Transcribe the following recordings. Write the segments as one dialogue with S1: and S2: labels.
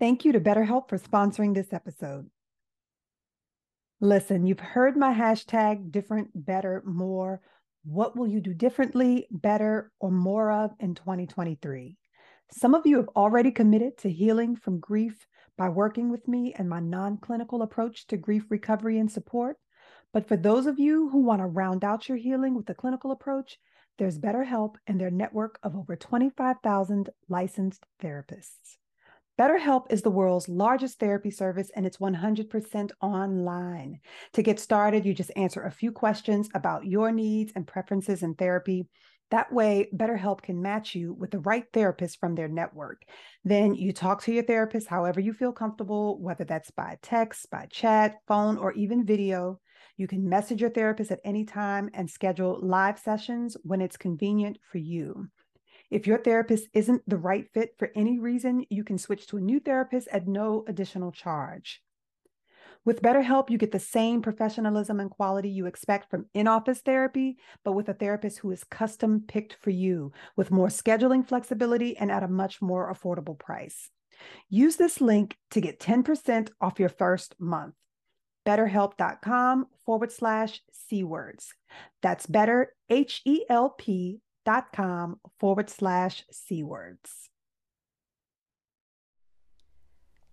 S1: Thank you to BetterHelp for sponsoring this episode. Listen, you've heard my hashtag different, better, more. What will you do differently, better, or more of in 2023? Some of you have already committed to healing from grief by working with me and my non clinical approach to grief recovery and support. But for those of you who want to round out your healing with a clinical approach, there's BetterHelp and their network of over 25,000 licensed therapists. BetterHelp is the world's largest therapy service and it's 100% online. To get started, you just answer a few questions about your needs and preferences in therapy. That way, BetterHelp can match you with the right therapist from their network. Then you talk to your therapist however you feel comfortable, whether that's by text, by chat, phone, or even video. You can message your therapist at any time and schedule live sessions when it's convenient for you. If your therapist isn't the right fit for any reason, you can switch to a new therapist at no additional charge. With BetterHelp, you get the same professionalism and quality you expect from in office therapy, but with a therapist who is custom picked for you, with more scheduling flexibility and at a much more affordable price. Use this link to get 10% off your first month. BetterHelp.com forward slash C words. That's better, H E L P dot com forward slash C words.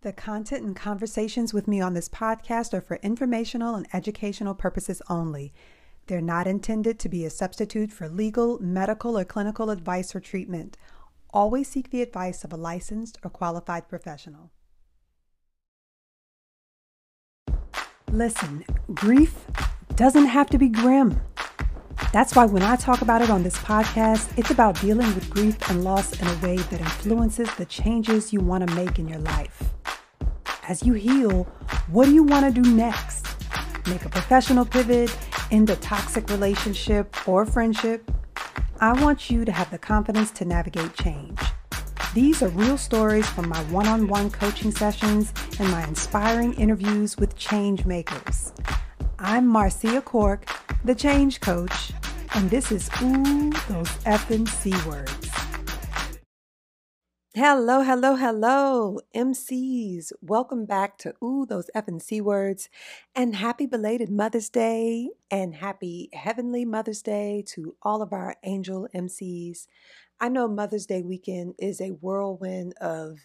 S1: The content and conversations with me on this podcast are for informational and educational purposes only. They're not intended to be a substitute for legal, medical, or clinical advice or treatment. Always seek the advice of a licensed or qualified professional. Listen, grief doesn't have to be grim. That's why when I talk about it on this podcast, it's about dealing with grief and loss in a way that influences the changes you want to make in your life. As you heal, what do you want to do next? Make a professional pivot, end a toxic relationship or friendship? I want you to have the confidence to navigate change. These are real stories from my one on one coaching sessions and my inspiring interviews with change makers. I'm Marceia Cork, the change coach, and this is Ooh, those effing C words. Hello, hello, hello, MCs. Welcome back to Ooh, those effing C words. And happy belated Mother's Day and happy Heavenly Mother's Day to all of our angel MCs. I know Mother's Day weekend is a whirlwind of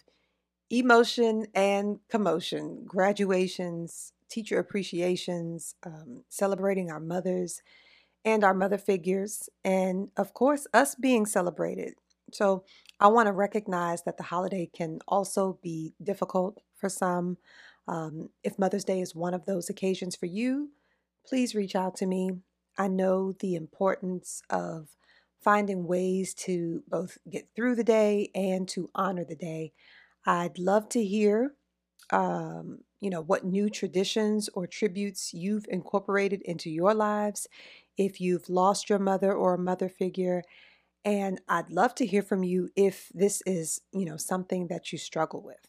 S1: emotion and commotion, graduations, teacher appreciations, um, celebrating our mothers and our mother figures, and of course, us being celebrated. So, I want to recognize that the holiday can also be difficult for some. Um, if Mother's Day is one of those occasions for you, please reach out to me. I know the importance of finding ways to both get through the day and to honor the day. I'd love to hear, um, you know, what new traditions or tributes you've incorporated into your lives if you've lost your mother or a mother figure. And I'd love to hear from you if this is, you know, something that you struggle with.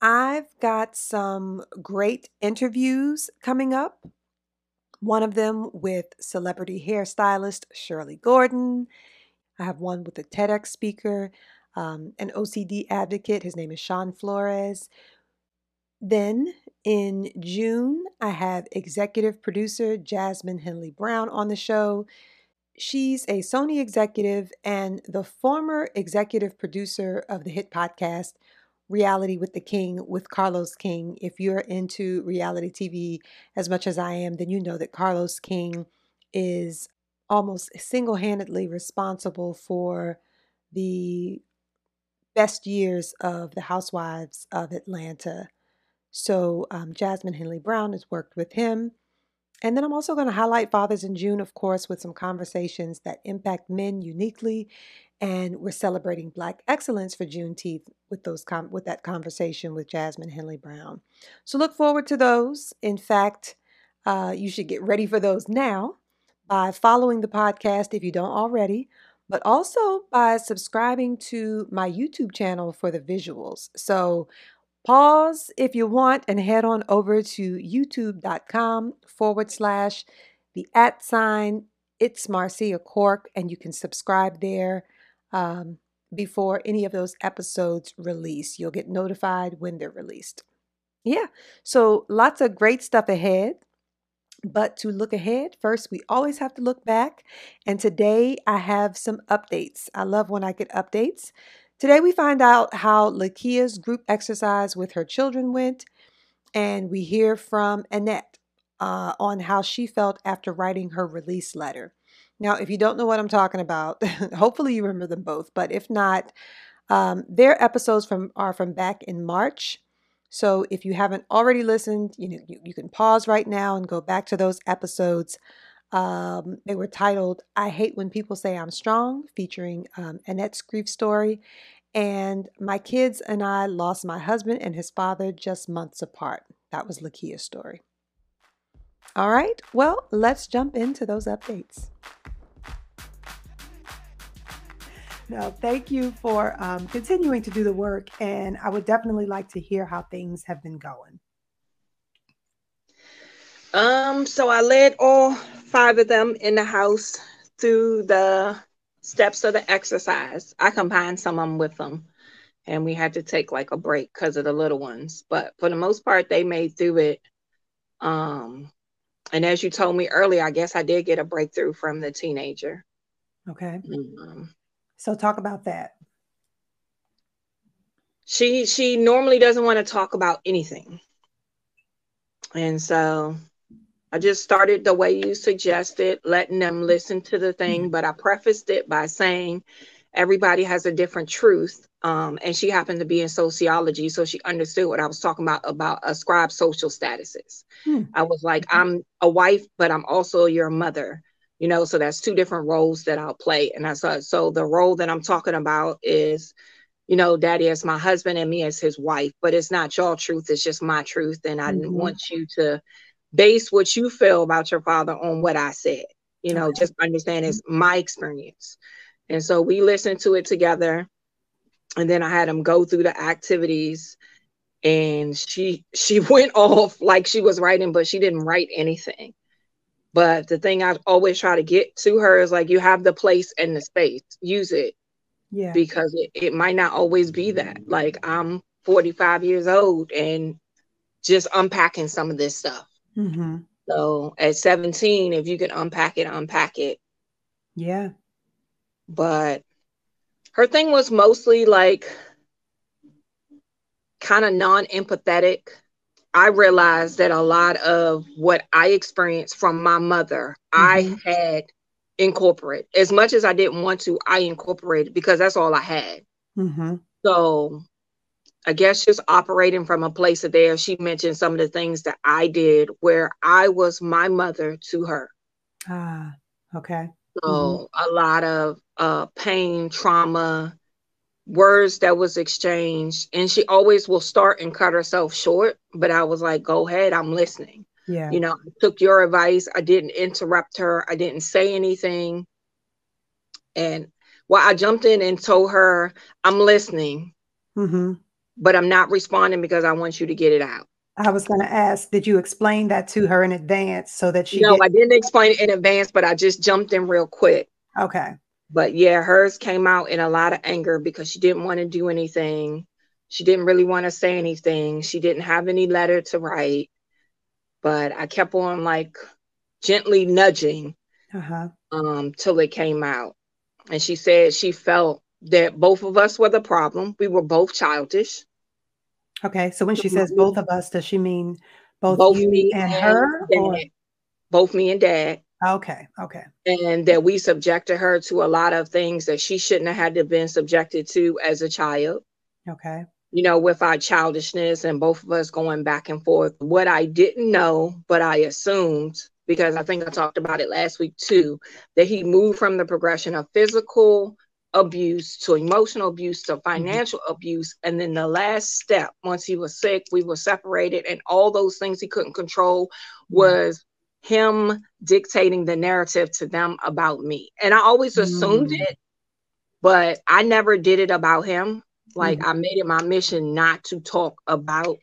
S1: I've got some great interviews coming up. One of them with celebrity hairstylist Shirley Gordon. I have one with a TEDx speaker, um, an OCD advocate. His name is Sean Flores. Then in June, I have executive producer Jasmine Henley Brown on the show. She's a Sony executive and the former executive producer of the hit podcast Reality with the King with Carlos King. If you're into reality TV as much as I am, then you know that Carlos King is almost single handedly responsible for the best years of the Housewives of Atlanta. So um, Jasmine Henley Brown has worked with him. And then I'm also going to highlight Fathers in June, of course, with some conversations that impact men uniquely. And we're celebrating Black excellence for Juneteenth with those com- with that conversation with Jasmine Henley Brown. So look forward to those. In fact, uh, you should get ready for those now by following the podcast if you don't already, but also by subscribing to my YouTube channel for the visuals. So Pause if you want and head on over to youtube.com forward slash the at sign it's Marceia Cork and you can subscribe there. Um, before any of those episodes release. You'll get notified when they're released. Yeah, so lots of great stuff ahead. But to look ahead, first, we always have to look back. And today I have some updates. I love when I get updates. Today we find out how LaKeya's group exercise with her children went. And we hear from Annette uh, on how she felt after writing her release letter. Now, if you don't know what I'm talking about, hopefully you remember them both. But if not, um, their episodes from are from back in March. So if you haven't already listened, you know you, you can pause right now and go back to those episodes. Um, they were titled "I Hate When People Say I'm Strong," featuring um, Annette's grief story, and my kids and I lost my husband and his father just months apart. That was LaKeya's story. All right, well, let's jump into those updates. No, thank you for um, continuing to do the work. And I would definitely like to hear how things have been going.
S2: Um, so I led all five of them in the house through the steps of the exercise. I combined some of them with them, and we had to take like a break because of the little ones. But for the most part, they made through it. Um, and as you told me earlier, I guess I did get a breakthrough from the teenager.
S1: Okay. Um, so talk about that.
S2: She she normally doesn't want to talk about anything. And so I just started the way you suggested, letting them listen to the thing, but I prefaced it by saying everybody has a different truth. Um, and she happened to be in sociology, so she understood what I was talking about about ascribed social statuses. Hmm. I was like, I'm a wife, but I'm also your mother you know so that's two different roles that i'll play. And that's uh, so the role that i'm talking about is you know daddy as my husband and me as his wife but it's not your truth it's just my truth. And i mm-hmm. want you to base what you feel about your father on what i said you know okay. just understand it's my experience. And so we listened to it together and then i had him go through the activities and she she went off like she was writing but she didn't write anything but the thing I always try to get to her is like, you have the place and the space, use it. Yeah. Because it, it might not always be that. Like, I'm 45 years old and just unpacking some of this stuff. Mm-hmm. So at 17, if you can unpack it, unpack it.
S1: Yeah.
S2: But her thing was mostly like kind of non empathetic I realized that a lot of what I experienced from my mother, mm-hmm. I had incorporate as much as I didn't want to. I incorporated because that's all I had. Mm-hmm. So I guess just operating from a place of there, she mentioned some of the things that I did where I was my mother to her.
S1: Ah, okay.
S2: So mm-hmm. a lot of uh, pain, trauma, words that was exchanged and she always will start and cut herself short but i was like go ahead i'm listening yeah you know i took your advice i didn't interrupt her i didn't say anything and well i jumped in and told her i'm listening mm-hmm. but i'm not responding because i want you to get it out
S1: I was going to ask, did you explain that to her in advance so that she?
S2: No, I didn't explain it in advance, but I just jumped in real quick.
S1: Okay
S2: but yeah, hers came out in a lot of anger because she didn't want to do anything. She didn't really want to say anything. She didn't have any letter to write. But I kept on like gently nudging uh-huh. um, till it came out. And she said she felt that both of us were the problem. We were both childish.
S1: Okay. So when she says both of us, does she mean both, both you and, and her? Or?
S2: Both me and dad.
S1: Okay. Okay.
S2: And that we subjected her to a lot of things that she shouldn't have had to been subjected to as a child.
S1: Okay.
S2: You know, with our childishness and both of us going back and forth. What I didn't know, but I assumed, because I think I talked about it last week too, that he moved from the progression of physical abuse to emotional abuse to mm-hmm. financial mm-hmm. abuse. And then the last step, once he was sick, we were separated, and all those things he couldn't control was him dictating the narrative to them about me. And I always assumed mm. it, but I never did it about him. Like mm. I made it my mission not to talk about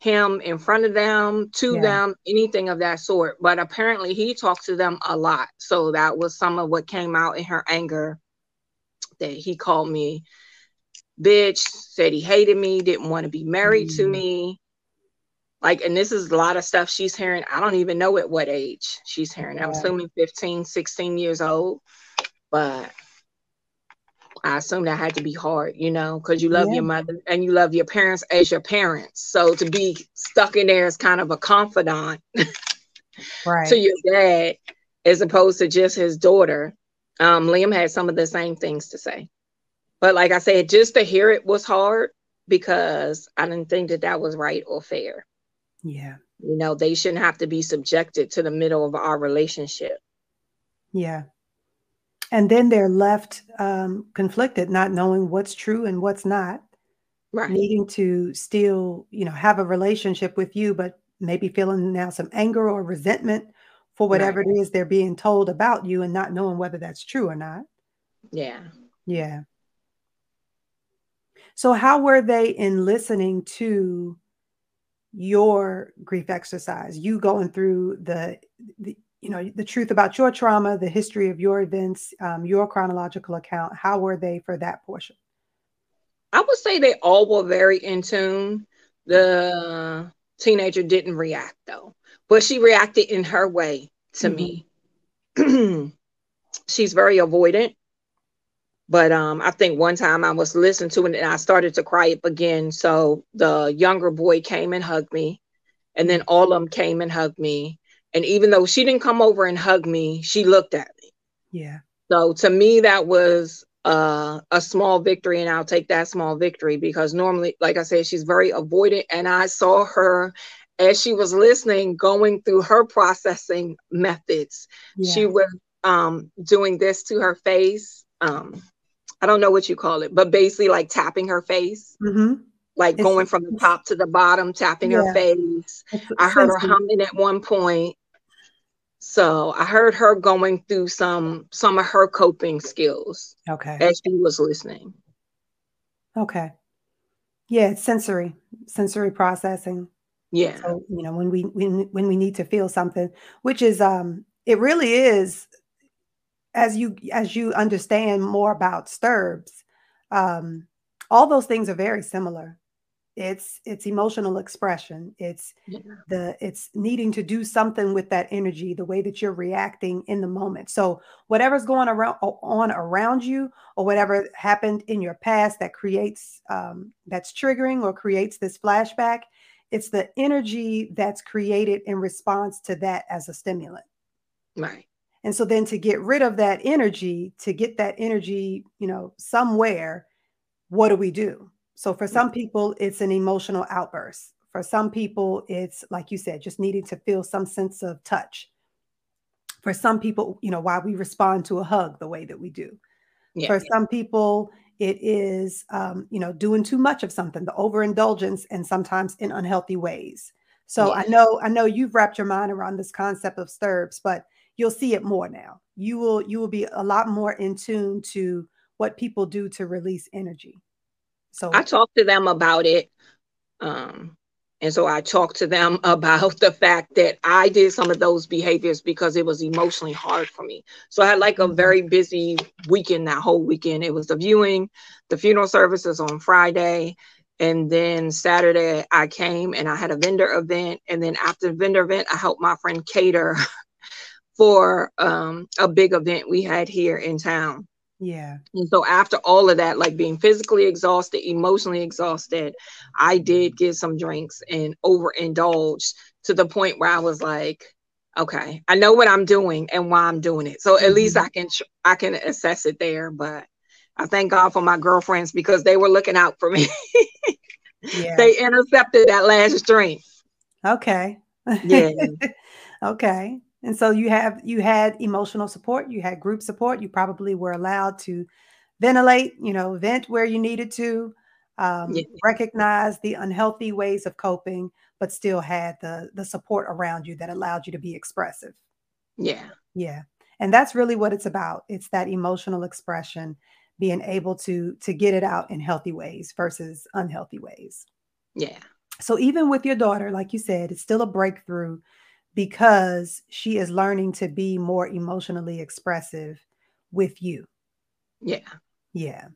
S2: him in front of them, to yeah. them, anything of that sort. But apparently he talked to them a lot. So that was some of what came out in her anger that he called me bitch, said he hated me, didn't want to be married mm-hmm. to me. Like, and this is a lot of stuff she's hearing. I don't even know at what age she's hearing. Yeah. I'm assuming 15, 16 years old. But I assume that had to be hard, you know, because you love yeah. your mother and you love your parents as your parents. So to be stuck in there as kind of a confidant right. to your dad, as opposed to just his daughter, um, Liam had some of the same things to say. But like I said, just to hear it was hard because I didn't think that that was right or fair.
S1: Yeah.
S2: You know, they shouldn't have to be subjected to the middle of our relationship.
S1: Yeah and then they're left um, conflicted, not knowing what's true and what's not.
S2: Right.
S1: Needing to still, you know, have a relationship with you, but maybe feeling now some anger or resentment for whatever right. it is they're being told about you and not knowing whether that's true or not.
S2: Yeah.
S1: Yeah. So, how were they in listening to your grief exercise? You going through the, the you know the truth about your trauma the history of your events um, your chronological account how were they for that portion
S2: i would say they all were very in tune the teenager didn't react though but she reacted in her way to mm-hmm. me she's very avoidant but um, I think one time I was listening to it and I started to cry up again. So the younger boy came and hugged me, and then all of them came and hugged me. And even though she didn't come over and hug me, she looked at me.
S1: Yeah.
S2: So to me, that was uh, a small victory, and I'll take that small victory because normally, like I said, she's very avoidant. And I saw her as she was listening, going through her processing methods. Yeah. She was um, doing this to her face. Um, I don't know what you call it, but basically like tapping her face. Mm-hmm like it's, going from the top to the bottom, tapping yeah. her face. I heard her humming at one point. So I heard her going through some some of her coping skills.
S1: Okay.
S2: As she was listening.
S1: Okay. Yeah, it's sensory, sensory processing.
S2: Yeah.
S1: So, you know, when we when when we need to feel something, which is um it really is as you as you understand more about STIRBs, um, all those things are very similar. It's it's emotional expression. It's yeah. the it's needing to do something with that energy the way that you're reacting in the moment. So whatever's going around on around you or whatever happened in your past that creates um, that's triggering or creates this flashback it's the energy that's created in response to that as a stimulant.
S2: Right
S1: and so then to get rid of that energy to get that energy you know somewhere what do we do so for some people, it's an emotional outburst. For some people, it's like you said, just needing to feel some sense of touch. For some people, you know, why we respond to a hug the way that we do. Yeah. For some people, it is, um, you know, doing too much of something, the overindulgence, and sometimes in unhealthy ways. So yeah. I know, I know you've wrapped your mind around this concept of STIRBs, but you'll see it more now. You will, you will be a lot more in tune to what people do to release energy.
S2: So I talked to them about it. Um, and so I talked to them about the fact that I did some of those behaviors because it was emotionally hard for me. So I had like a mm-hmm. very busy weekend that whole weekend. It was the viewing, the funeral services on Friday. And then Saturday I came and I had a vendor event. And then after the vendor event, I helped my friend cater for um, a big event we had here in town.
S1: Yeah.
S2: And so after all of that, like being physically exhausted, emotionally exhausted, I did get some drinks and overindulged to the point where I was like, okay, I know what I'm doing and why I'm doing it. So at mm-hmm. least I can I can assess it there. But I thank God for my girlfriends because they were looking out for me. yeah. They intercepted that last drink.
S1: Okay.
S2: Yeah.
S1: okay. And so you have you had emotional support, you had group support, you probably were allowed to ventilate, you know, vent where you needed to, um, yeah. recognize the unhealthy ways of coping, but still had the the support around you that allowed you to be expressive.
S2: Yeah.
S1: Yeah. And that's really what it's about. It's that emotional expression, being able to to get it out in healthy ways versus unhealthy ways.
S2: Yeah.
S1: So even with your daughter, like you said, it's still a breakthrough because she is learning to be more emotionally expressive with you.
S2: Yeah.
S1: Yeah.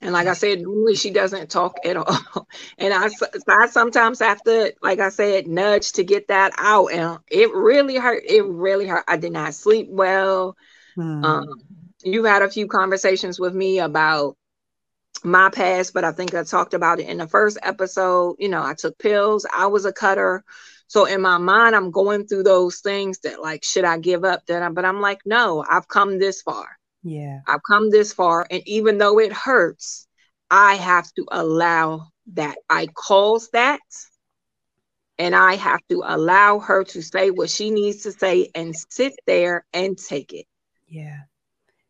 S2: And like I said, normally she doesn't talk at all. And I, I sometimes have to, like I said, nudge to get that out. And it really hurt. It really hurt. I did not sleep well. Hmm. Um, you had a few conversations with me about my past, but I think I talked about it in the first episode. You know, I took pills, I was a cutter. So in my mind, I'm going through those things that like, should I give up? That I, but I'm like, no, I've come this far.
S1: Yeah.
S2: I've come this far. And even though it hurts, I have to allow that. I cause that. And I have to allow her to say what she needs to say and sit there and take it.
S1: Yeah.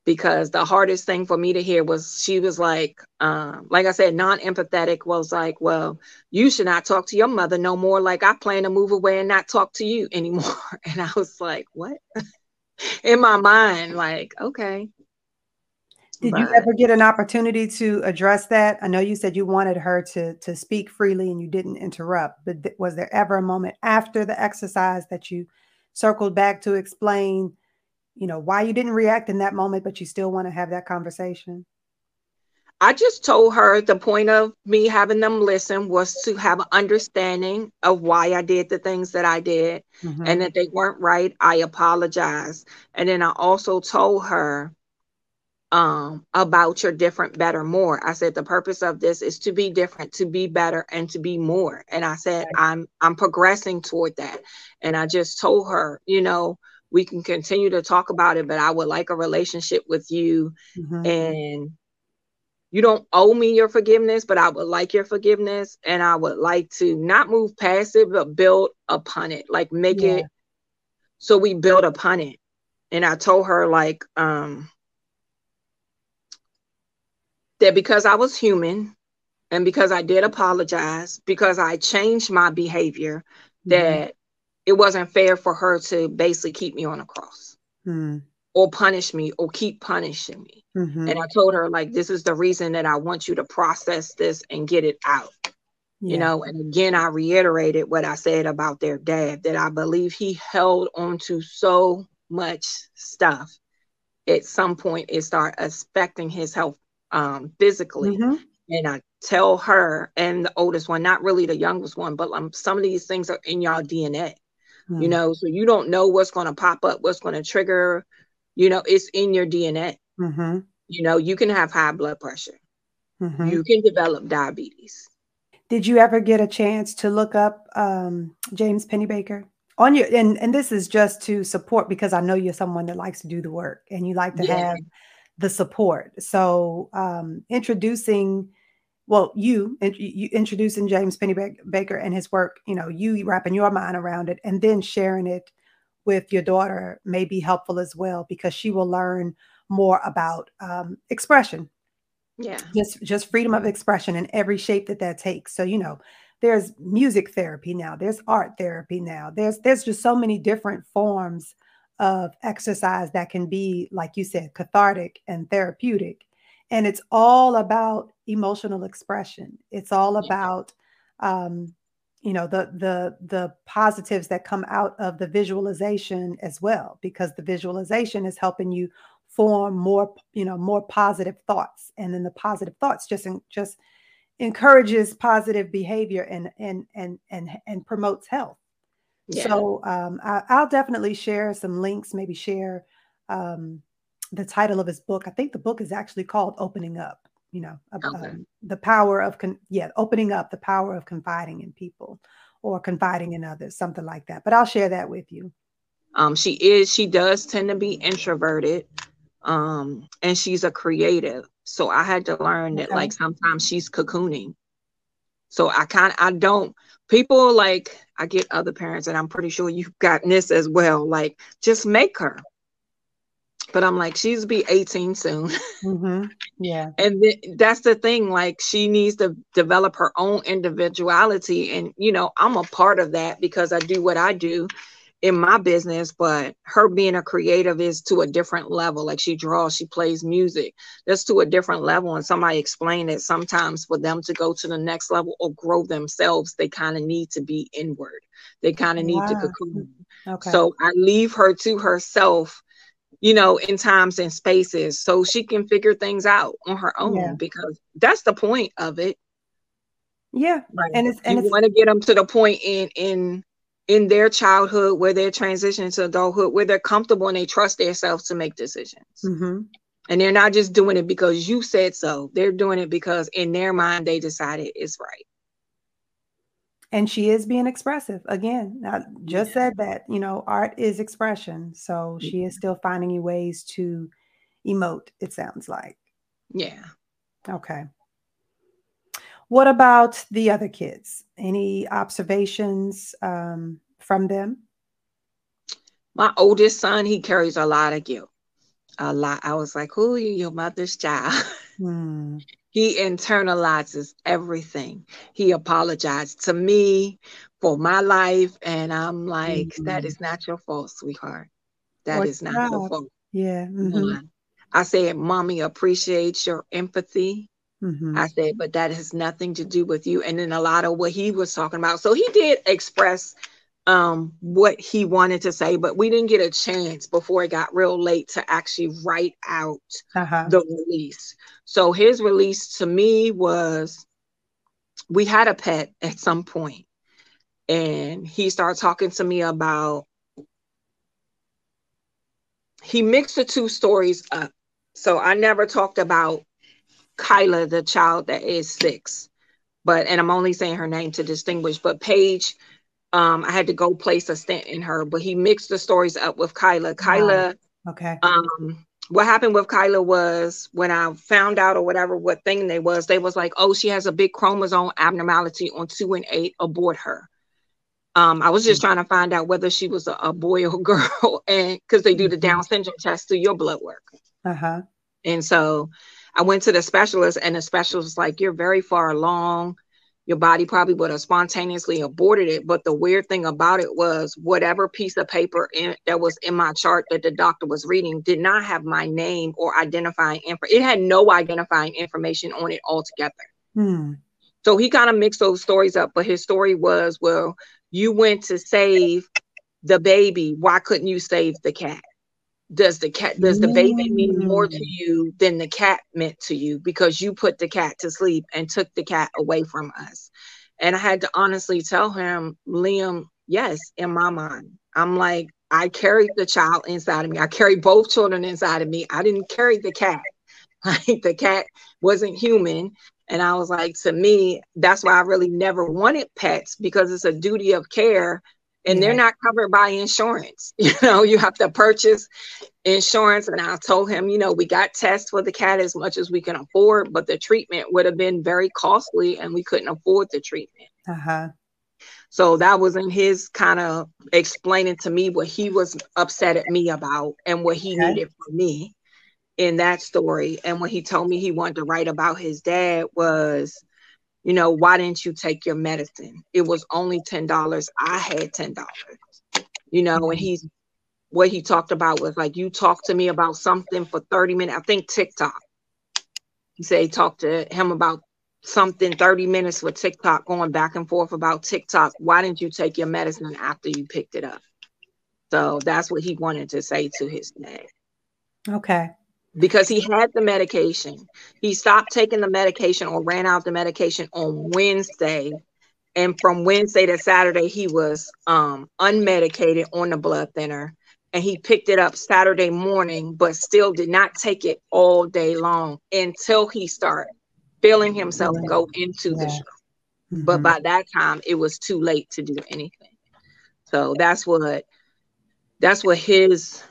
S2: Because the hardest thing for me to hear was she was like, um, like I said, non empathetic was like, well, you should not talk to your mother no more. Like, I plan to move away and not talk to you anymore. And I was like, what? In my mind, like, okay.
S1: Did but, you ever get an opportunity to address that? I know you said you wanted her to to speak freely and you didn't interrupt, but th- was there ever a moment after the exercise that you circled back to explain, you know, why you didn't react in that moment, but you still want to have that conversation?
S2: I just told her the point of me having them listen was to have an understanding of why I did the things that I did mm-hmm. and that they weren't right. I apologize. And then I also told her um, about your different, better, more. I said the purpose of this is to be different, to be better, and to be more. And I said I'm I'm progressing toward that. And I just told her, you know, we can continue to talk about it, but I would like a relationship with you, mm-hmm. and you don't owe me your forgiveness, but I would like your forgiveness, and I would like to not move past it, but build upon it, like make yeah. it so we build upon it. And I told her like um that because I was human and because I did apologize, because I changed my behavior, mm-hmm. that it wasn't fair for her to basically keep me on a cross mm. or punish me or keep punishing me. Mm-hmm. And I told her, like, this is the reason that I want you to process this and get it out. Yeah. You know, and again, I reiterated what I said about their dad that I believe he held on to so much stuff. At some point, it started affecting his health um, physically. Mm-hmm. And I tell her and the oldest one, not really the youngest one, but um, some of these things are in your DNA, mm-hmm. you know, so you don't know what's going to pop up, what's going to trigger, you know, it's in your DNA. Mm-hmm. You know, you can have high blood pressure, mm-hmm. you can develop diabetes.
S1: Did you ever get a chance to look up um, James Pennebaker? on your and and this is just to support because I know you're someone that likes to do the work and you like to yeah. have the support. So um, introducing, well, you, you introducing James Pennebaker and his work, you know, you wrapping your mind around it and then sharing it with your daughter may be helpful as well because she will learn more about um, expression.
S2: Yeah,
S1: just just freedom of expression in every shape that that takes. So you know, there's music therapy now, there's art therapy now, there's there's just so many different forms of exercise that can be, like you said, cathartic and therapeutic. And it's all about emotional expression. It's all about, um, you know, the the the positives that come out of the visualization as well, because the visualization is helping you form more, you know, more positive thoughts, and then the positive thoughts just just encourages positive behavior and and and and and promotes health yeah. So um, I, will definitely share some links, maybe share um, the title of his book. I think the book is actually called Opening Up, you know, okay. um, the power of, con- yeah, opening up, the power of confiding in people or confiding in others, something like that. But I'll share that with you.
S2: Um, she is, she does tend to be introverted um, and she's a creative. So I had to learn that okay. like sometimes she's cocooning. So I kind I don't, people like I get other parents, and I'm pretty sure you've gotten this as well. Like, just make her. But I'm like, she's be 18 soon.
S1: Mm-hmm. Yeah.
S2: and th- that's the thing. Like, she needs to develop her own individuality. And, you know, I'm a part of that because I do what I do in my business, but her being a creative is to a different level. Like she draws, she plays music. That's to a different level. And somebody explained that sometimes for them to go to the next level or grow themselves, they kind of need to be inward. They kind of need wow. to cocoon. Okay. So I leave her to herself, you know, in times and spaces so she can figure things out on her own yeah. because that's the point of it.
S1: Yeah.
S2: Right. And it's and you want to get them to the point in in in their childhood where they're transitioning to adulthood where they're comfortable and they trust themselves to make decisions. Mm-hmm. And they're not just doing it because you said so. They're doing it because in their mind they decided it's right
S1: and she is being expressive again i just yeah. said that you know art is expression so she is still finding ways to emote it sounds like.
S2: Yeah.
S1: Okay. What about the other kids? Any observations um, from them?
S2: My oldest son he carries a lot of guilt a lot. I was like who are you your mother's child? Hmm he internalizes everything. He apologized to me for my life. And I'm like, mm-hmm. that is not your fault, sweetheart. That What's is not that? your fault.
S1: Yeah. Mm-hmm.
S2: I said, Mommy appreciates your empathy. Mm-hmm. I said, but that has nothing to do with you. And then a lot of what he was talking about. So he did express um, what he wanted to say, but we didn't get a chance before it got real late to actually write out uh-huh. the release. So his release to me was we had a pet at some point, and he started talking to me about he mixed the two stories up. So I never talked about Kyla, the child that is six, but and I'm only saying her name to distinguish, but Paige um, I had to go place a stent in her, but he mixed the stories up with Kyla. Kyla,
S1: wow. okay.
S2: Um, what happened with Kyla was when I found out or whatever what thing they was, they was like, oh, she has a big chromosome abnormality on two and eight, abort her. Um, I was just mm-hmm. trying to find out whether she was a, a boy or girl, and because they do the Down mm-hmm. syndrome test through your blood work.
S1: Uh huh.
S2: And so I went to the specialist, and the specialist was like, "You're very far along your body probably would have spontaneously aborted it. But the weird thing about it was whatever piece of paper in, that was in my chart that the doctor was reading did not have my name or identifying info. It had no identifying information on it altogether. Hmm. So he kind of mixed those stories up. But his story was, well, you went to save the baby. Why couldn't you save the cat? Does the cat does the baby mean more to mm. you than the cat meant to you? Because you put the cat to sleep and took the cat away from us. And i had to honestly tell him liam yes in my mind i'm like i carried the child inside of me. I carried both children inside of me. I didn't carry the cat. Like the cat wasn't human. And i was like to me that's why i really never wanted pets because it's a duty of care and they're not covered by insurance. You know, you have to purchase insurance. And I told him, you know, we got tests for the cat as much as we can afford, but the treatment would have been very costly and we couldn't afford the treatment.
S1: Uh-huh.
S2: So that was in his kind of explaining to me what he was upset at me about and what he okay. needed from me in that story. And when he told me he wanted to write about his dad was you know, why didn't you take your medicine? It was only $10. I had $10. You know, and he's what he talked about was like, you talked to me about something for 30 minutes. I think TikTok. He said he talked to him about something 30 minutes with TikTok going back and forth about TikTok. Why didn't you take your medicine after you picked it up? So that's what he wanted to say to his dad.
S1: Okay
S2: because he had the medication. He stopped taking the medication or ran out the medication on Wednesday. And from Wednesday to Saturday, he was um, unmedicated on the blood thinner. And he picked it up Saturday morning, but still did not take it all day long until he started feeling himself go into yeah. the show. Mm-hmm. But by that time, it was too late to do anything. So that's what that's what his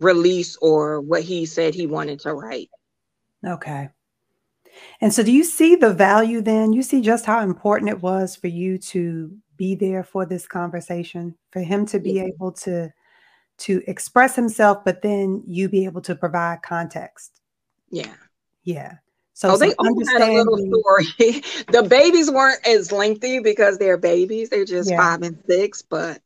S2: release or what he said he wanted to write.
S1: Okay. And so do you see the value then? You see just how important it was for you to be there for this conversation, for him to be yeah. able to to express himself, but then you be able to provide context.
S2: Yeah.
S1: Yeah.
S2: So oh, they all had a little story. the babies weren't as lengthy because they're babies. They're just yeah. five and six, but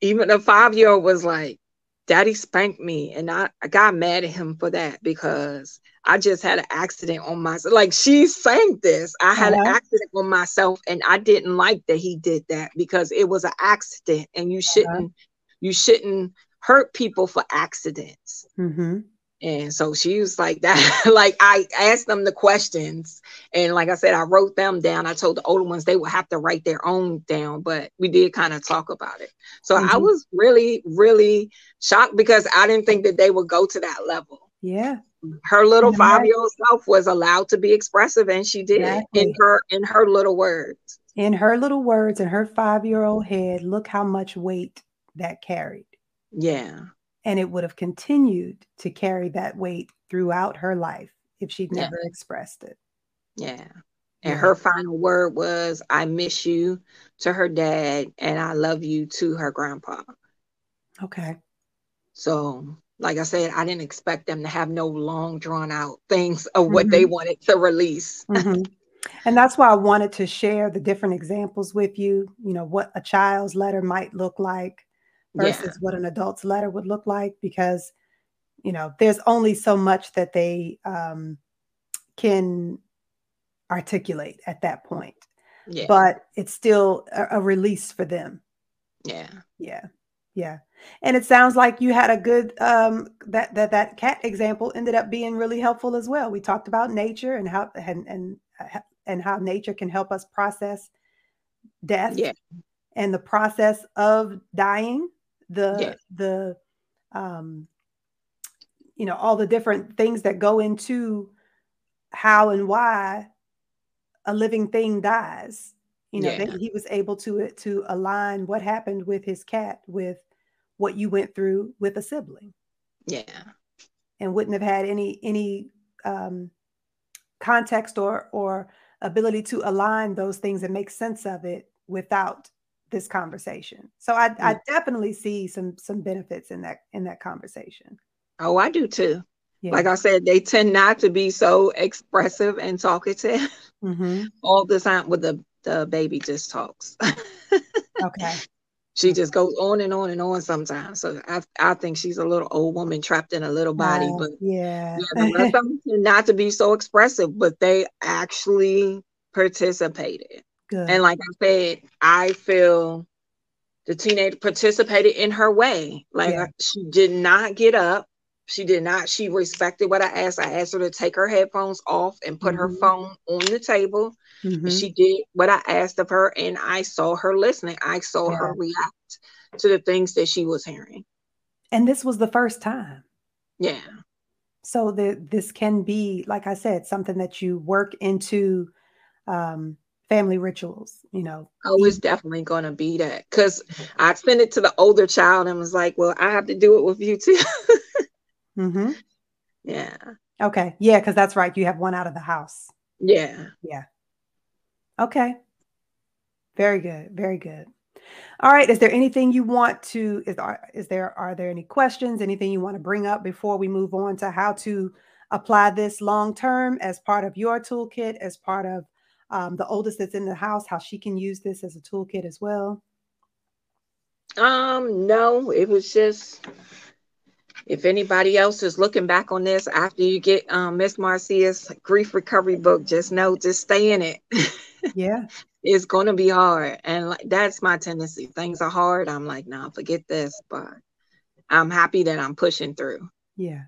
S2: even the five year old was like, daddy spanked me and I, I got mad at him for that because I just had an accident on myself. Like she sang this. I had uh-huh. an accident on myself and I didn't like that he did that because it was an accident and you uh-huh. shouldn't uh-huh. you shouldn't hurt people for accidents.
S1: Mm-hmm.
S2: And so she was like that. like I asked them the questions, and like I said, I wrote them down. I told the older ones they would have to write their own down, but we did kind of talk about it. So mm-hmm. I was really, really shocked because I didn't think that they would go to that level.
S1: Yeah.
S2: Her little five year old self was allowed to be expressive, and she did exactly. in her in her little words.
S1: In her little words, in her five year old head, look how much weight that carried.
S2: Yeah
S1: and it would have continued to carry that weight throughout her life if she'd never yeah. expressed it.
S2: Yeah. And her final word was, I miss you to her dad, and I love you to her grandpa.
S1: Okay.
S2: So, like I said, I didn't expect them to have no long, drawn out things of what mm-hmm. they wanted to release.
S1: Mm-hmm. And that's why I wanted to share the different examples with you, you know, what a child's letter might look like, versus yeah. what an adult's letter would look like because you know there's only so much that they um, can articulate at that point. Yeah. but it's still a, a release for them.
S2: Yeah.
S1: Yeah. Yeah. And it sounds like you had a good um that that that cat example ended up being really helpful as well. We talked about nature and how and and uh, and how nature can help us process death
S2: yeah.
S1: and the process of dying the yeah. the um you know all the different things that go into how and why a living thing dies you know yeah. he was able to to align what happened with his cat with what you went through with a sibling
S2: yeah
S1: and wouldn't have had any any um context or or ability to align those things and make sense of it without this conversation. So I, I definitely see some some benefits in that in that conversation.
S2: Oh, I do too. Yeah. Like I said, they tend not to be so expressive and talkative mm-hmm. all the time. With the the baby just talks.
S1: okay.
S2: She just goes on and on and on sometimes. So I I think she's a little old woman trapped in a little body. Uh,
S1: but yeah,
S2: yeah not to be so expressive, but they actually participated. Good. And like I said, I feel the teenager participated in her way. Like yeah. she did not get up. She did not. She respected what I asked. I asked her to take her headphones off and put mm-hmm. her phone on the table. Mm-hmm. She did what I asked of her, and I saw her listening. I saw yeah. her react to the things that she was hearing.
S1: And this was the first time.
S2: Yeah.
S1: So the, this can be, like I said, something that you work into um, family rituals, you know.
S2: Oh, it's definitely going to be that because I sent it to the older child and was like, well, I have to do it with you too.
S1: mm-hmm.
S2: Yeah.
S1: Okay. Yeah, because that's right. You have one out of the house.
S2: Yeah.
S1: Yeah. Okay. Very good. Very good. All right. Is there anything you want to is there, is there are there any questions, anything you want to bring up before we move on to how to apply this long term as part of your toolkit, as part of um, the oldest that's in the house, how she can use this as a toolkit as well?
S2: Um, no, it was just if anybody else is looking back on this after you get um, Miss Marceia's grief recovery book, just know, just stay in it.
S1: Yeah.
S2: it's going to be hard. And like, that's my tendency. Things are hard. I'm like, no, nah, forget this. But I'm happy that I'm pushing through.
S1: Yeah.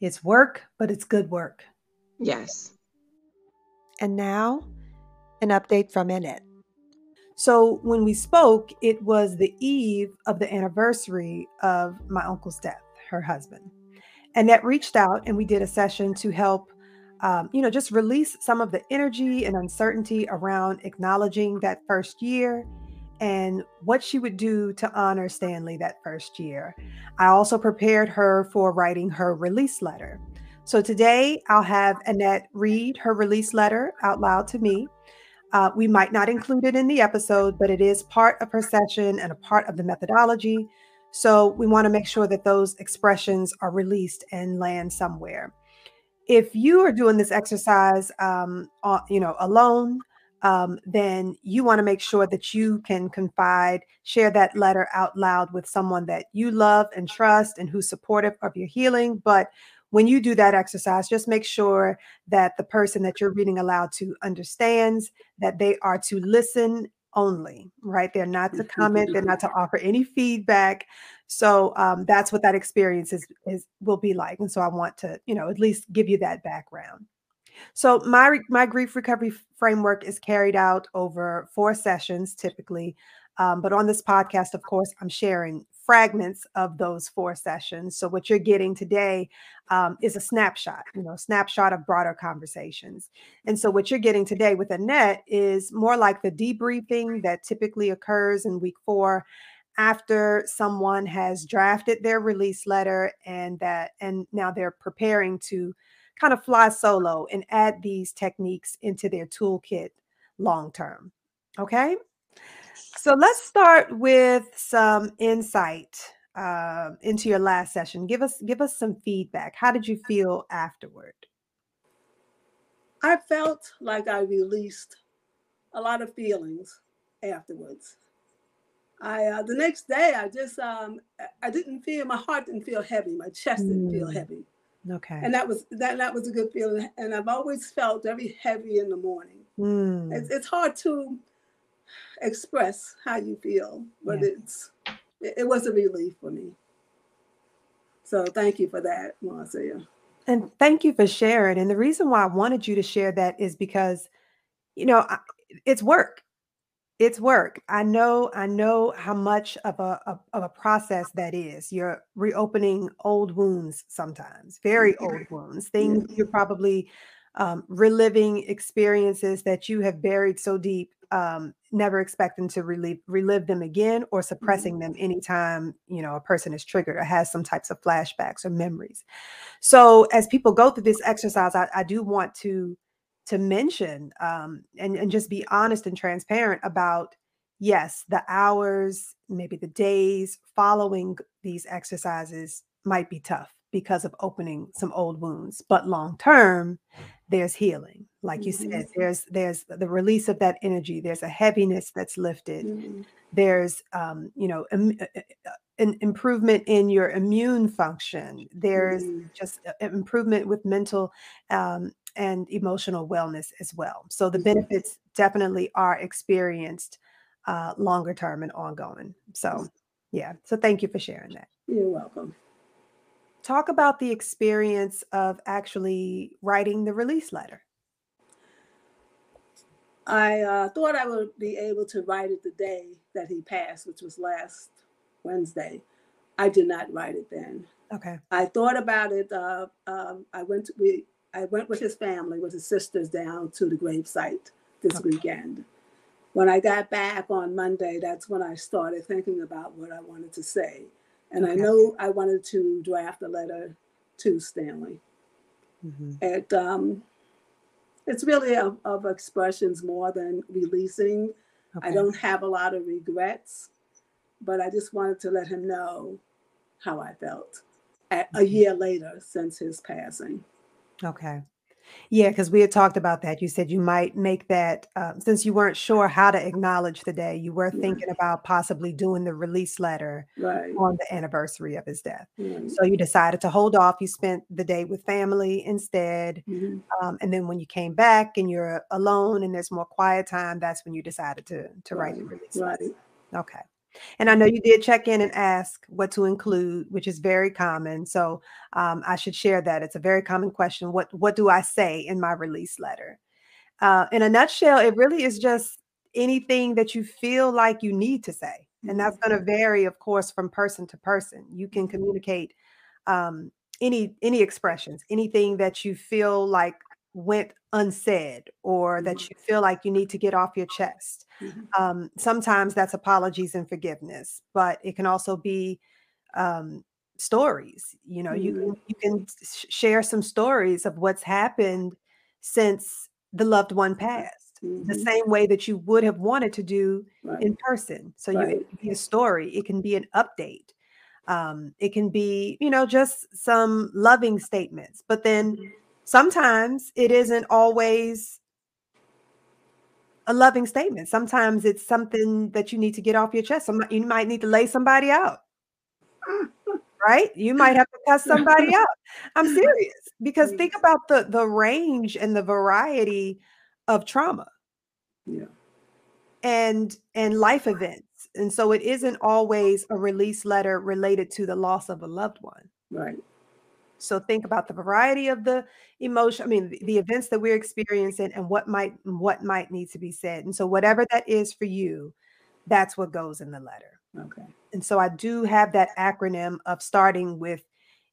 S1: It's work, but it's good work.
S2: Yes.
S1: And now, an update from Annette. So, when we spoke, it was the eve of the anniversary of my uncle's death, her husband. Annette reached out and we did a session to help, um, you know, just release some of the energy and uncertainty around acknowledging that first year and what she would do to honor Stanley that first year. I also prepared her for writing her release letter. So today I'll have Annette read her release letter out loud to me. Uh, we might not include it in the episode, but it is part of her session and a part of the methodology. So we want to make sure that those expressions are released and land somewhere. If you are doing this exercise, um, you know, alone, um, then you want to make sure that you can confide, share that letter out loud with someone that you love and trust and who's supportive of your healing. But when you do that exercise, just make sure that the person that you're reading aloud to understands that they are to listen only, right? They're not to comment, they're not to offer any feedback. So um, that's what that experience is, is will be like. And so I want to, you know, at least give you that background. So my my grief recovery framework is carried out over four sessions typically. Um, but on this podcast, of course, I'm sharing fragments of those four sessions. So what you're getting today um, is a snapshot, you know, snapshot of broader conversations. And so what you're getting today with Annette is more like the debriefing that typically occurs in week four after someone has drafted their release letter and that and now they're preparing to kind of fly solo and add these techniques into their toolkit long term. Okay. So let's start with some insight uh, into your last session. Give us give us some feedback. How did you feel afterward?
S3: I felt like I released a lot of feelings afterwards. I uh, the next day I just um, I didn't feel my heart didn't feel heavy, my chest didn't feel
S1: Mm,
S3: heavy,
S1: okay.
S3: and that was that that was a good feeling. And I've always felt very heavy in the morning.
S1: Mm,
S3: It's it's hard to express how you feel, but
S1: yeah.
S3: it's it, it was a relief for me. So thank you for that, Marceia.
S1: And thank you for sharing. And the reason why I wanted you to share that is because, you know, I- it's work. It's work. I know. I know how much of a of, of a process that is. You're reopening old wounds sometimes, very old wounds.
S3: Yeah.
S1: Things you're probably um, reliving experiences that you have buried so deep, um, never expecting to relive relive them again, or
S3: Mhm.
S1: suppressing them anytime you know a person is triggered or has some types of flashbacks or memories. So as people go through this exercise, I, I do want to to mention um, and, and just be honest and transparent about yes, the hours, maybe the days following these exercises might be tough because of opening some old wounds, but long term, there's healing. Like you
S3: Mhm.
S1: said, there's there's the release of that energy. There's a heaviness that's lifted
S3: Mhm.
S1: there's um, you know im- uh, uh, an improvement in your immune function there's
S3: Mhm.
S1: just improvement with mental um, and emotional wellness as well so the
S3: Mhm.
S1: benefits definitely are experienced uh, longer term and ongoing so yeah so thank you for sharing that
S3: You're welcome.
S1: talk about the experience of actually writing the release letter
S3: I uh, thought I would be able to write it the day that he passed, which was last Wednesday. I did not write it then.
S1: okay
S3: I thought about it. Uh, um, I went to, we I went with his family, with his sisters, down to the gravesite this
S1: Okay.
S3: weekend. When I got back on Monday, that's when I started thinking about what I wanted to say, and I know I wanted to draft a letter to Stanley.
S1: Mhm.
S3: It um, it's really of, of expressions more than releasing. I don't have a lot of regrets, but I just wanted to let him know how I felt a
S1: Mhm.
S3: year later since his passing.
S1: Okay. Yeah, because we had talked about that. You said you might make that um, since you weren't sure how to acknowledge the day, you were
S3: Yeah.
S1: thinking about possibly doing the release letter
S3: Right.
S1: on the anniversary of his death.
S3: right.
S1: So you decided to hold off. You spent the day with family instead.
S3: Mhm.
S1: Um, and then when you came back and you're alone and there's more quiet time, that's when you decided to to write the
S3: Right.
S1: release letter.
S3: Right.
S1: Okay. And I know you did check in and ask what to include, which is very common. So um, I should share that. It's a very common question. What what do I say in my release letter? Uh, in a nutshell, it really is just anything that you feel like you need to say, and that's going to vary, of course, from person to person. You can communicate um, any any expressions, anything that you feel like went unsaid or that
S3: Mhm.
S1: you feel like you need to get off your chest
S3: Mhm.
S1: um, sometimes that's apologies and forgiveness but it can also be um, stories you know you
S3: Mhm.
S1: can you can share some stories of what's happened since the loved one passed the
S3: Mhm.
S1: same way that you would have wanted to do
S3: Right.
S1: in person so you it can be a story it can be an update um, it can be you know just some loving statements but then
S3: Mhm.
S1: Sometimes it isn't always a loving statement. Sometimes it's something that you need to get off your chest. Some, you might need to lay somebody out, right? You might have to cuss somebody out. I'm serious because think about the the range and the variety of trauma.
S3: Yeah.
S1: and and life events. And so it isn't always a release letter related to the loss of a loved one.
S3: Right.
S1: So think about the variety of the emotion, I mean the, the events that we're experiencing and what might what might need to be said. And so whatever that is for you, that's what goes in the letter.
S3: Okay.
S1: And so I do have that acronym of starting with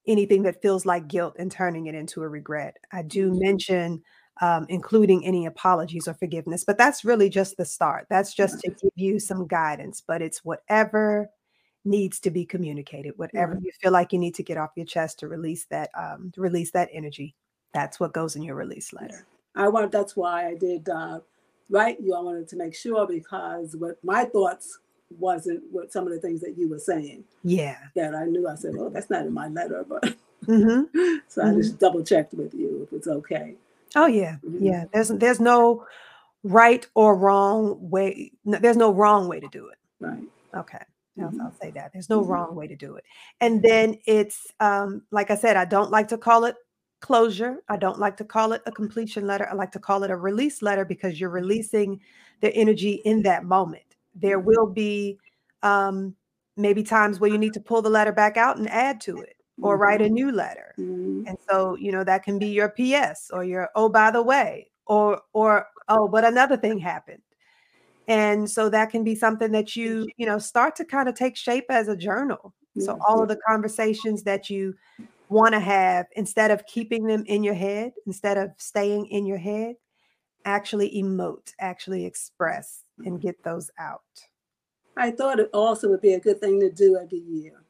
S1: anything that feels like guilt and turning it into a regret. I do mention um, including any apologies or forgiveness, but that's really just the start. That's just to give you some guidance, but it's whatever needs to be communicated, whatever
S3: Right.
S1: you feel like you need to get off your chest to release that um, to release that energy. That's what goes in your release letter.
S3: I want. That's why I did uh, write you. I wanted to make sure because what my thoughts wasn't what some of the things that you were saying
S1: Yeah.
S3: that I knew. I said, "Oh, that's not in my letter," but
S1: hmm
S3: so I just double checked with you if it's okay.
S1: Oh yeah,
S3: Mhm.
S1: yeah. There's there's no right or wrong way. no- there's no wrong way to do it.
S3: Right.
S1: Okay. I'll,
S3: Mhm.
S1: I'll say that. There's no
S3: Mhm.
S1: wrong way to do it. And then it's um, like I said, I don't like to call it closure. I don't like to call it a completion letter. I like to call it a release letter because you're releasing the energy in that moment. There
S3: Mhm.
S1: will be um, maybe times where you need to pull the letter back out and add to it or write a new letter.
S3: Mhm.
S1: And so, you know, that can be your PS or your oh by the way or or oh but another thing happened. And so that can be something that you, you know, start to kind of take shape as a journal. So all of the conversations that you want to have instead of keeping them in your head, instead of staying in your head, actually emote, actually express and get those out.
S3: I thought it also would be a good thing to do every year.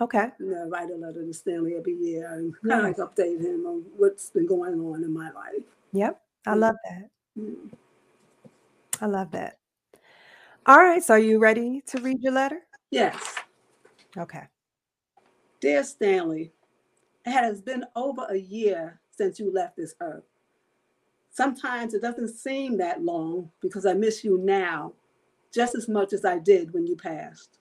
S1: Okay.
S3: You know, write a letter to Stanley every year and kind
S1: Yeah.
S3: of like update him on what's been going on in my life.
S1: Yep. I
S3: Mm.
S1: love that.
S3: Mm.
S1: I love that. All right. So are you ready to read your letter?
S3: Yes.
S1: Okay.
S3: Dear Stanley, it has been over a year since you left this earth. Sometimes it doesn't seem that long because I miss you now just as much as I did when you passed.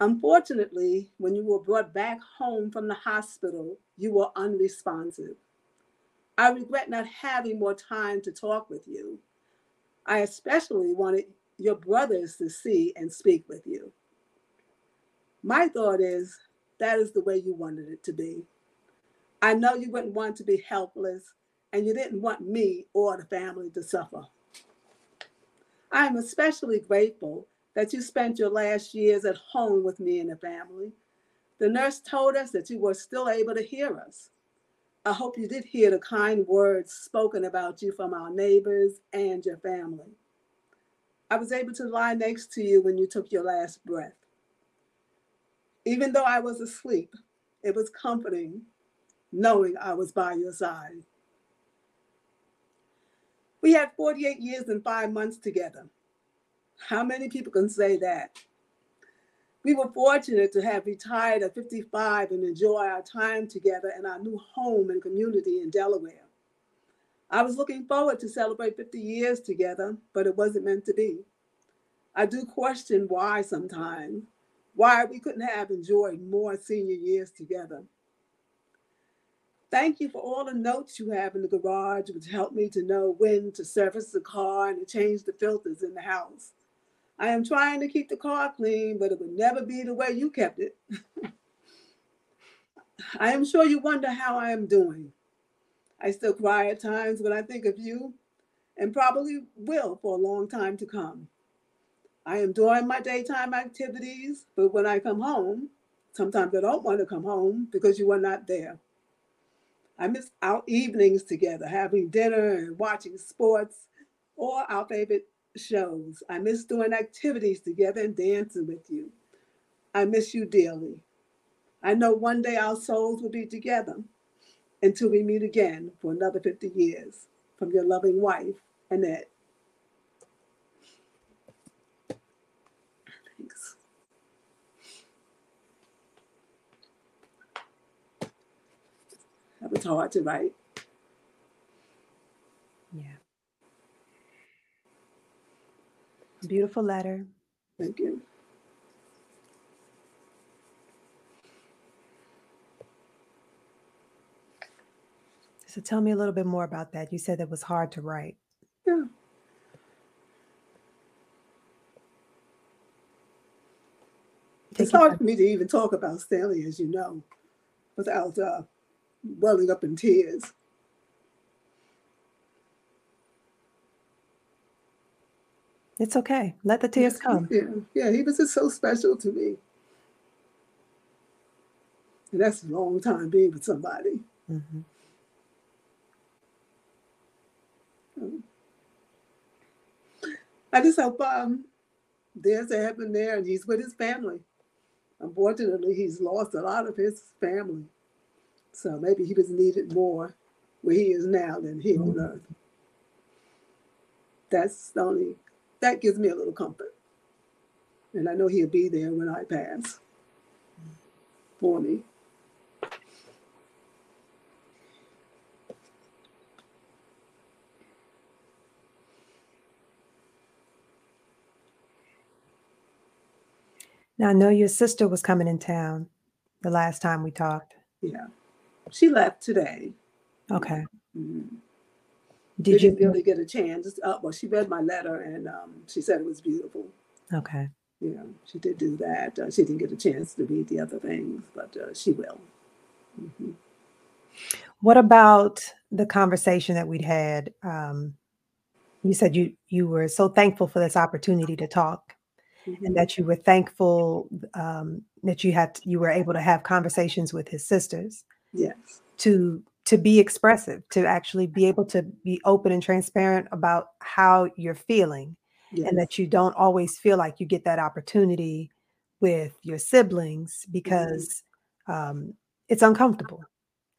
S3: Unfortunately, when you were brought back home from the hospital, you were unresponsive. I regret not having more time to talk with you. I especially wanted your brothers to see and speak with you. My thought is that is the way you wanted it to be. I know you wouldn't want to be helpless, and you didn't want me or the family to suffer. I am especially grateful that you spent your last years at home with me and the family. The nurse told us that you were still able to hear us. I hope you did hear the kind words spoken about you from our neighbors and your family. I was able to lie next to you when you took your last breath. Even though I was asleep, it was comforting knowing I was by your side. We had 48 years and five months together. How many people can say that? We were fortunate to have retired at 55 and enjoy our time together in our new home and community in Delaware. I was looking forward to celebrate 50 years together, but it wasn't meant to be. I do question why sometimes, why we couldn't have enjoyed more senior years together. Thank you for all the notes you have in the garage, which help me to know when to service the car and to change the filters in the house. I am trying to keep the car clean, but it would never be the way you kept it. I am sure you wonder how I am doing. I still cry at times when I think of you, and probably will for a long time to come. I am doing my daytime activities, but when I come home, sometimes I don't want to come home because you are not there. I miss our evenings together, having dinner and watching sports or our favorite shows. I miss doing activities together and dancing with you. I miss you dearly. I know one day our souls will be together until we meet again for another 50 years. From your loving wife, Annette. Thanks. That was hard to write.
S1: Yeah. Beautiful letter.
S3: Thank you.
S1: So tell me a little bit more about that. You said it was hard to write.
S3: Yeah. It's hard for me to even talk about Stanley, as you know, without uh, welling up in tears.
S1: It's okay. Let the tears come.
S3: Yeah, yeah, he was just so special to me. And that's a long time being with somebody.
S1: Mm-hmm.
S3: I just hope um, there's a heaven there and he's with his family. Unfortunately, he's lost a lot of his family. So maybe he was needed more where he is now than here on earth. That's the only, that gives me a little comfort. And I know he'll be there when I pass for me.
S1: Now I know your sister was coming in town the last time we talked.
S3: Yeah. She left today.
S1: Okay.
S3: Mhm.
S1: Did
S3: didn't
S1: you?
S3: really get a chance. Uh, well, she read my letter and um, she said it was beautiful.
S1: Okay.
S3: Yeah, she did do that. Uh, she didn't get a chance to read the other things, but uh, she will. Mhm.
S1: What about the conversation that we'd had? Um, you said you you were so thankful for this opportunity to talk,
S3: Mhm.
S1: and that you were thankful um, that you had you were able to have conversations with his sisters
S3: Yes.
S1: to to be expressive, to actually be able to be open and transparent about how you're feeling,
S3: Yes.
S1: and that you don't always feel like you get that opportunity with your siblings because um, it's uncomfortable.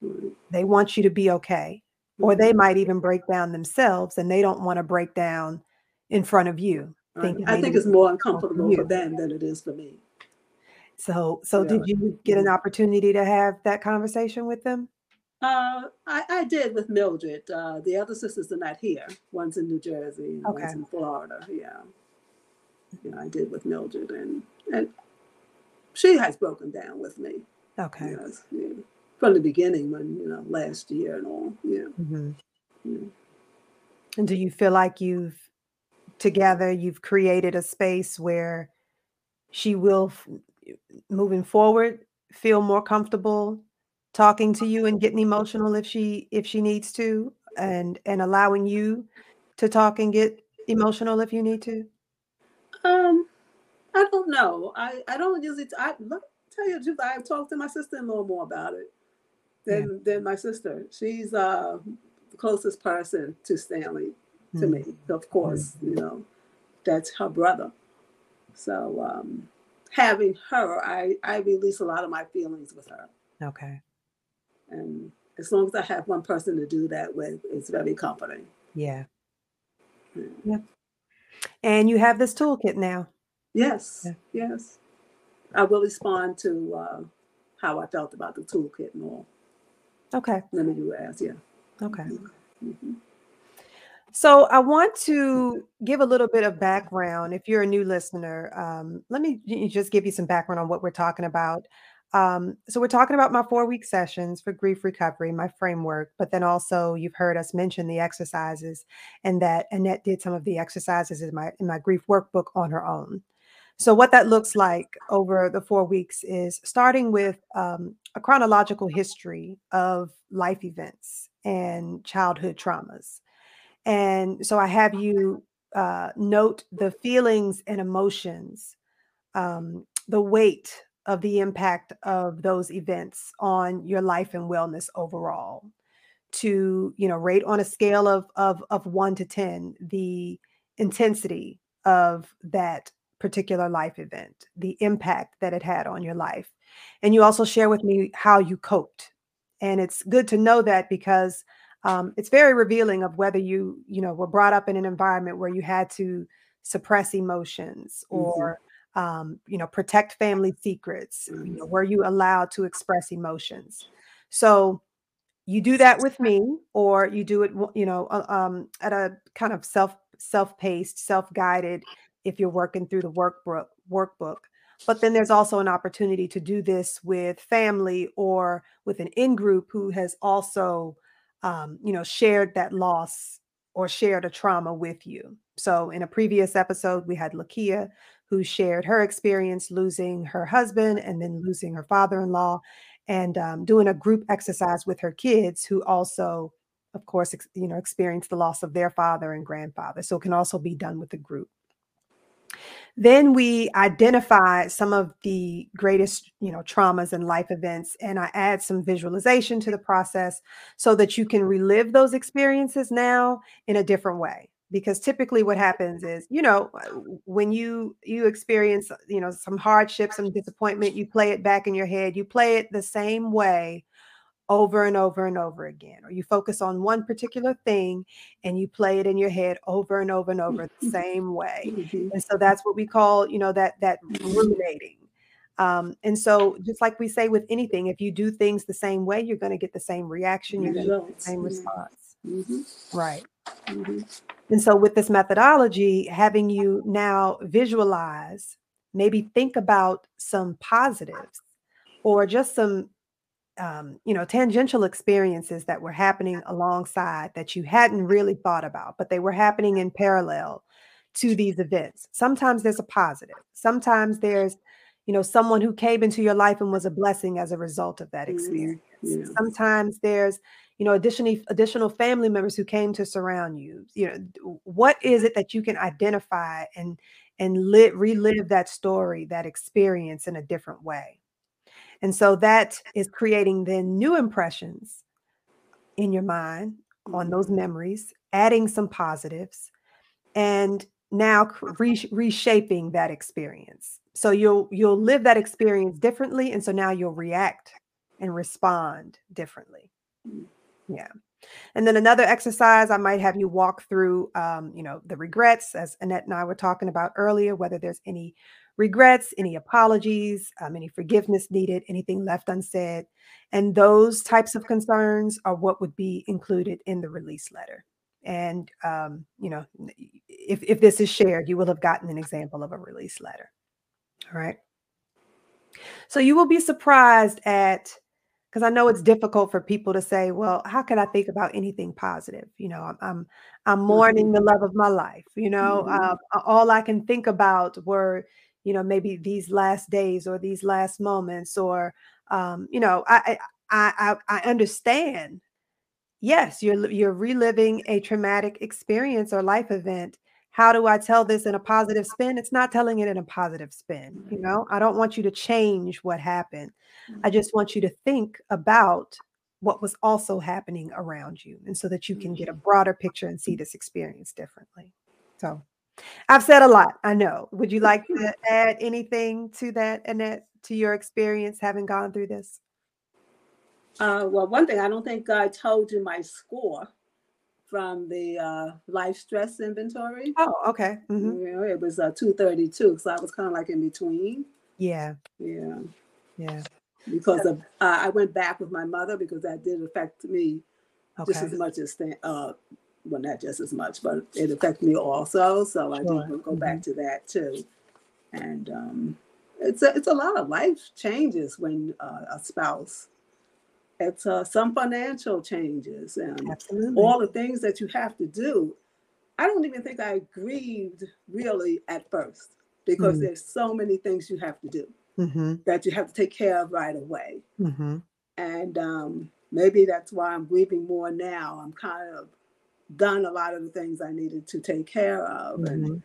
S3: Right.
S1: They want you to be okay, or they might even break down themselves, and they don't want to break down in front of you. Thinking
S3: I think it's more uncomfortable for them than it is for me.
S1: So, so
S3: Yeah.
S1: did you get an opportunity to have that conversation with them?
S3: Uh, I, I did with Mildred. Uh, the other sisters are not here. One's in New Jersey and
S1: Okay.
S3: one's in Florida. Yeah. Yeah, I did with Mildred, and and she has broken down with me.
S1: Okay.
S3: Yes, yeah. From the beginning, when you know, last year and all. Yeah.
S1: Mhm.
S3: yeah.
S1: And do you feel like you've together you've created a space where she will moving forward feel more comfortable talking to you and getting emotional if she if she needs to and and allowing you to talk and get emotional if you need to?
S3: Um, I don't know. I, I don't usually. I let tell you the truth. i've talked to my sister-in-law more about it
S1: Yeah.
S3: than than my sister. She's uh the closest person to Stanley to me. Of course, you know, that's her brother. So um, having her, I I release a lot of my feelings with her,
S1: Okay.
S3: and as long as I have one person to do that with, it's very comforting.
S1: Yeah. Yeah. And you have this toolkit now.
S3: Yes,
S1: Yeah.
S3: yes. I will respond to uh, how I felt about the toolkit and all.
S1: Okay.
S3: Let me you as, yeah.
S1: Okay.
S3: Mhm.
S1: So I want to give a little bit of background. If you're a new listener, um, let me j- just give you some background on what we're talking about. Um, so we're talking about my four week sessions for grief recovery, my framework, but then also you've heard us mention the exercises and that Annette did some of the exercises in my in my grief workbook on her own. So what that looks like over the four weeks is starting with um, a chronological history of life events and childhood traumas. And so I have you uh, note the feelings and emotions, um, the weight of the impact of those events on your life and wellness overall. To you know, rate on a scale of of of one to ten the intensity of that particular life event, the impact that it had on your life, and you also share with me how you coped. And it's good to know that because um, it's very revealing of whether you you know were brought up in an environment where you had to suppress emotions
S3: Mhm.
S1: or um, you know protect family secrets you know
S3: Mhm.
S1: were you allowed to express emotions so you do that with me or you do it you know uh, um, at a kind of self self-paced self-guided if you're working through the workbook workbook but then there's also an opportunity to do this with family or with an in-group who has also um, you know shared that loss or shared a trauma with you. So in a previous episode we had LaKeya who shared her experience losing her husband and then losing her father-in-law and um, doing a group exercise with her kids who also of course ex- you know experienced the loss of their father and grandfather. So it can also be done with a group then we identify some of the greatest you know traumas and life events and i add some visualization to the process so that you can relive those experiences now in a different way. Because typically what happens is you know uh, when you you experience you know some hardship some disappointment you play it back in your head. You play it the same way over and over and over again or you focus on one particular thing and you play it in your head over and over and over the
S3: Mm-hmm.
S1: same way
S3: Mhm.
S1: and so that's what we call you know that that ruminating um, and so just like we say with anything if you do things the same way you're going to get the same reaction you're going to get the same response
S3: Mhm.
S1: right
S3: Mhm.
S1: and so, with this methodology, having you now visualize, maybe think about some positives or just some, um, you know, tangential experiences that were happening alongside that you hadn't really thought about, but they were happening in parallel to these events. Sometimes there's a positive, sometimes there's, you know, someone who came into your life and was a blessing as a result of that
S3: Mhm.
S1: experience.
S3: Yeah.
S1: Sometimes there's you know additional additional family members who came to surround you you know what is it that you can identify and and live relive that story that experience in a different way and so that is creating then new impressions in your mind on
S3: Mhm.
S1: those memories adding some positives and now re- reshaping that experience so you'll you'll live that experience differently and so now you'll react and respond differently
S3: Mm.
S1: yeah. And then another exercise, I might have you walk through, um, you know, the regrets, as Annette and I were talking about earlier, whether there's any regrets, any apologies, um, any forgiveness needed, anything left unsaid. And those types of concerns are what would be included in the release letter. And, um, you know, if, if this is shared, you will have gotten an example of a release letter. All right. So you will be surprised at because I know it's difficult for people to say, well, how can I think about anything positive? You know, I'm I'm, I'm mourning the love of my life. You know,
S3: Mhm.
S1: um, a- all I can think about were, you know, maybe these last days or these last moments, or, um, you know, I I, I I understand. Yes, you're you're reliving a traumatic experience or life event. How do I tell this in a positive spin? It's not telling it in a positive spin. You know, I don't want you to change what happened. I mm-hmm. just want you to think about what was also happening around you. And so that you can get a mm-hmm. broader picture and see mm-hmm. this experience differently. So I've said a lot. I know. Would you like to add anything to that, Annette, to your experience having gone through this?
S3: Uh, well, one thing I don't think I told you my score from the uh, life stress inventory.
S1: Oh, okay. hmm
S3: You know, it was uh, 232, so I was kind of like in between.
S1: Yeah.
S3: Yeah,
S1: Yeah.
S3: because of uh, I went back with my mother because that did affect me just as much as uh, well, not just as much, but it affected me also. So I
S1: Sure.
S3: did go back to that too, and um, it's a, it's a lot of life changes when uh, a spouse. It's uh, some financial changes and
S1: Absolutely.
S3: all the things that you have to do. I don't even think I grieved really at first because
S1: Mm.
S3: there's so many things you have to do
S1: hmm
S3: that you have to take care of right away.
S1: hmm
S3: And um, maybe that's why I'm grieving more now. I'm kind of done a lot of the things I needed to take care of. And
S1: hmm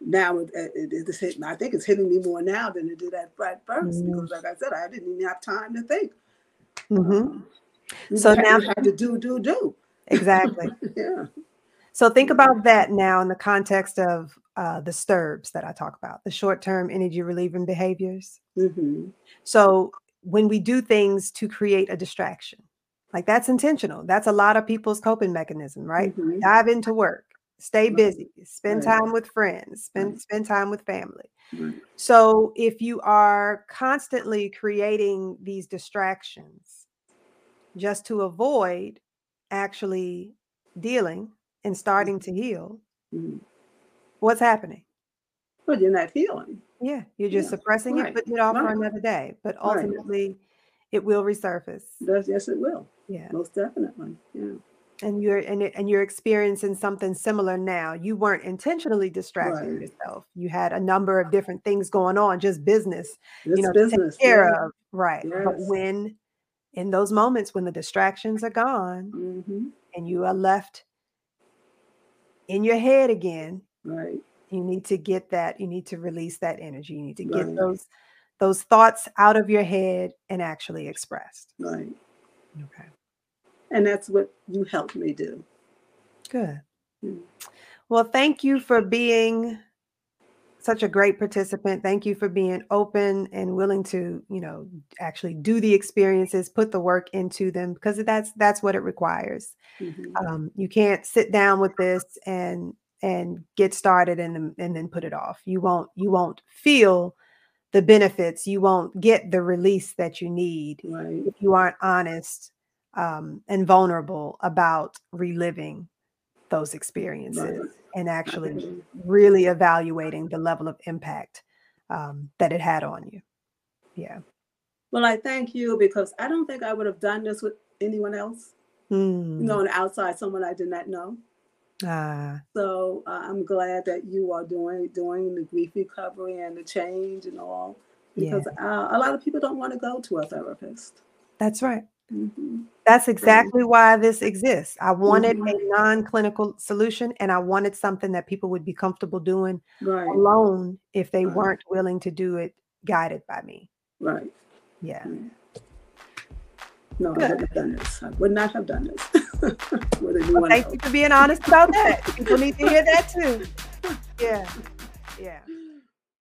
S3: now it, it, it's hitting, I think it's hitting me more now than it did at, at first
S1: Mm.
S3: because, like I said, I didn't even have time to think.
S1: Hmm
S3: Um,
S1: So now-
S3: you had to do, do, do.
S1: Exactly.
S3: Yeah.
S1: So think about that now in the context of uh, the STERBs that I talk about, the short-term energy relieving behaviors.
S3: hmm
S1: So when we do things to create a distraction, like that's intentional. That's a lot of people's coping mechanism, right?
S3: Mhm.
S1: Dive into work, stay busy, spend time with friends, spend spend time with family. So if you are constantly creating these distractions just to avoid actually dealing and starting to heal,
S3: Mhm.
S1: what's happening?
S3: But you're not healing.
S1: Yeah, you're just
S3: Yeah,
S1: suppressing it,
S3: right,
S1: putting it off for another day, but
S3: Right.
S1: ultimately it will resurface.
S3: Yes, it will.
S1: Yeah.
S3: Most definitely. Yeah.
S1: And you're and, and you're experiencing something similar now you weren't intentionally distracting
S3: Right.
S1: yourself you had a number of different things going on just business you know to
S3: business.
S1: take care
S3: yeah.
S1: of right but when in those moments when the distractions are gone
S3: Mhm.
S1: and you are left in your head again
S3: Right.
S1: you need to get that you need to release that energy you need to get
S3: Right.
S1: those those thoughts out of your head and actually expressed
S3: Right.
S1: okay
S3: And that's what you helped me do.
S1: Good.
S3: Mm.
S1: Well, thank you for being such a great participant. Thank you for being open and willing to, you know, actually do the experiences, put the work into them because that's that's what it requires.
S3: Mhm.
S1: Um, you can't sit down with this and and get started and then- and then put it off. You won't you won't feel the benefits. You won't get the release that you need
S3: Right.
S1: if you aren't honest um, and vulnerable about reliving those experiences and actually really evaluating the level of impact um, that it had on you. Yeah.
S3: Well, I thank you because I don't think I would have done this with anyone else.
S1: Mm.
S3: You know, on the outside, someone I did not know.
S1: Ah,
S3: So uh, I'm glad that you are doing doing the grief recovery and the change and all.
S1: yeah.
S3: Because uh, a lot of people don't want to go to a therapist.
S1: That's right.
S3: Hmm
S1: That's exactly why this exists. I wanted
S3: Mhm.
S1: a non clinical solution and I wanted something that people would be comfortable doing
S3: Right.
S1: alone if they
S3: Right.
S1: weren't willing to do it guided by me.
S3: Right.
S1: Yeah.
S3: No, I wouldn't have done this. I would not have done this
S1: Well, thank
S3: else.
S1: you for being honest about that. People need to hear that too. Yeah. Yeah.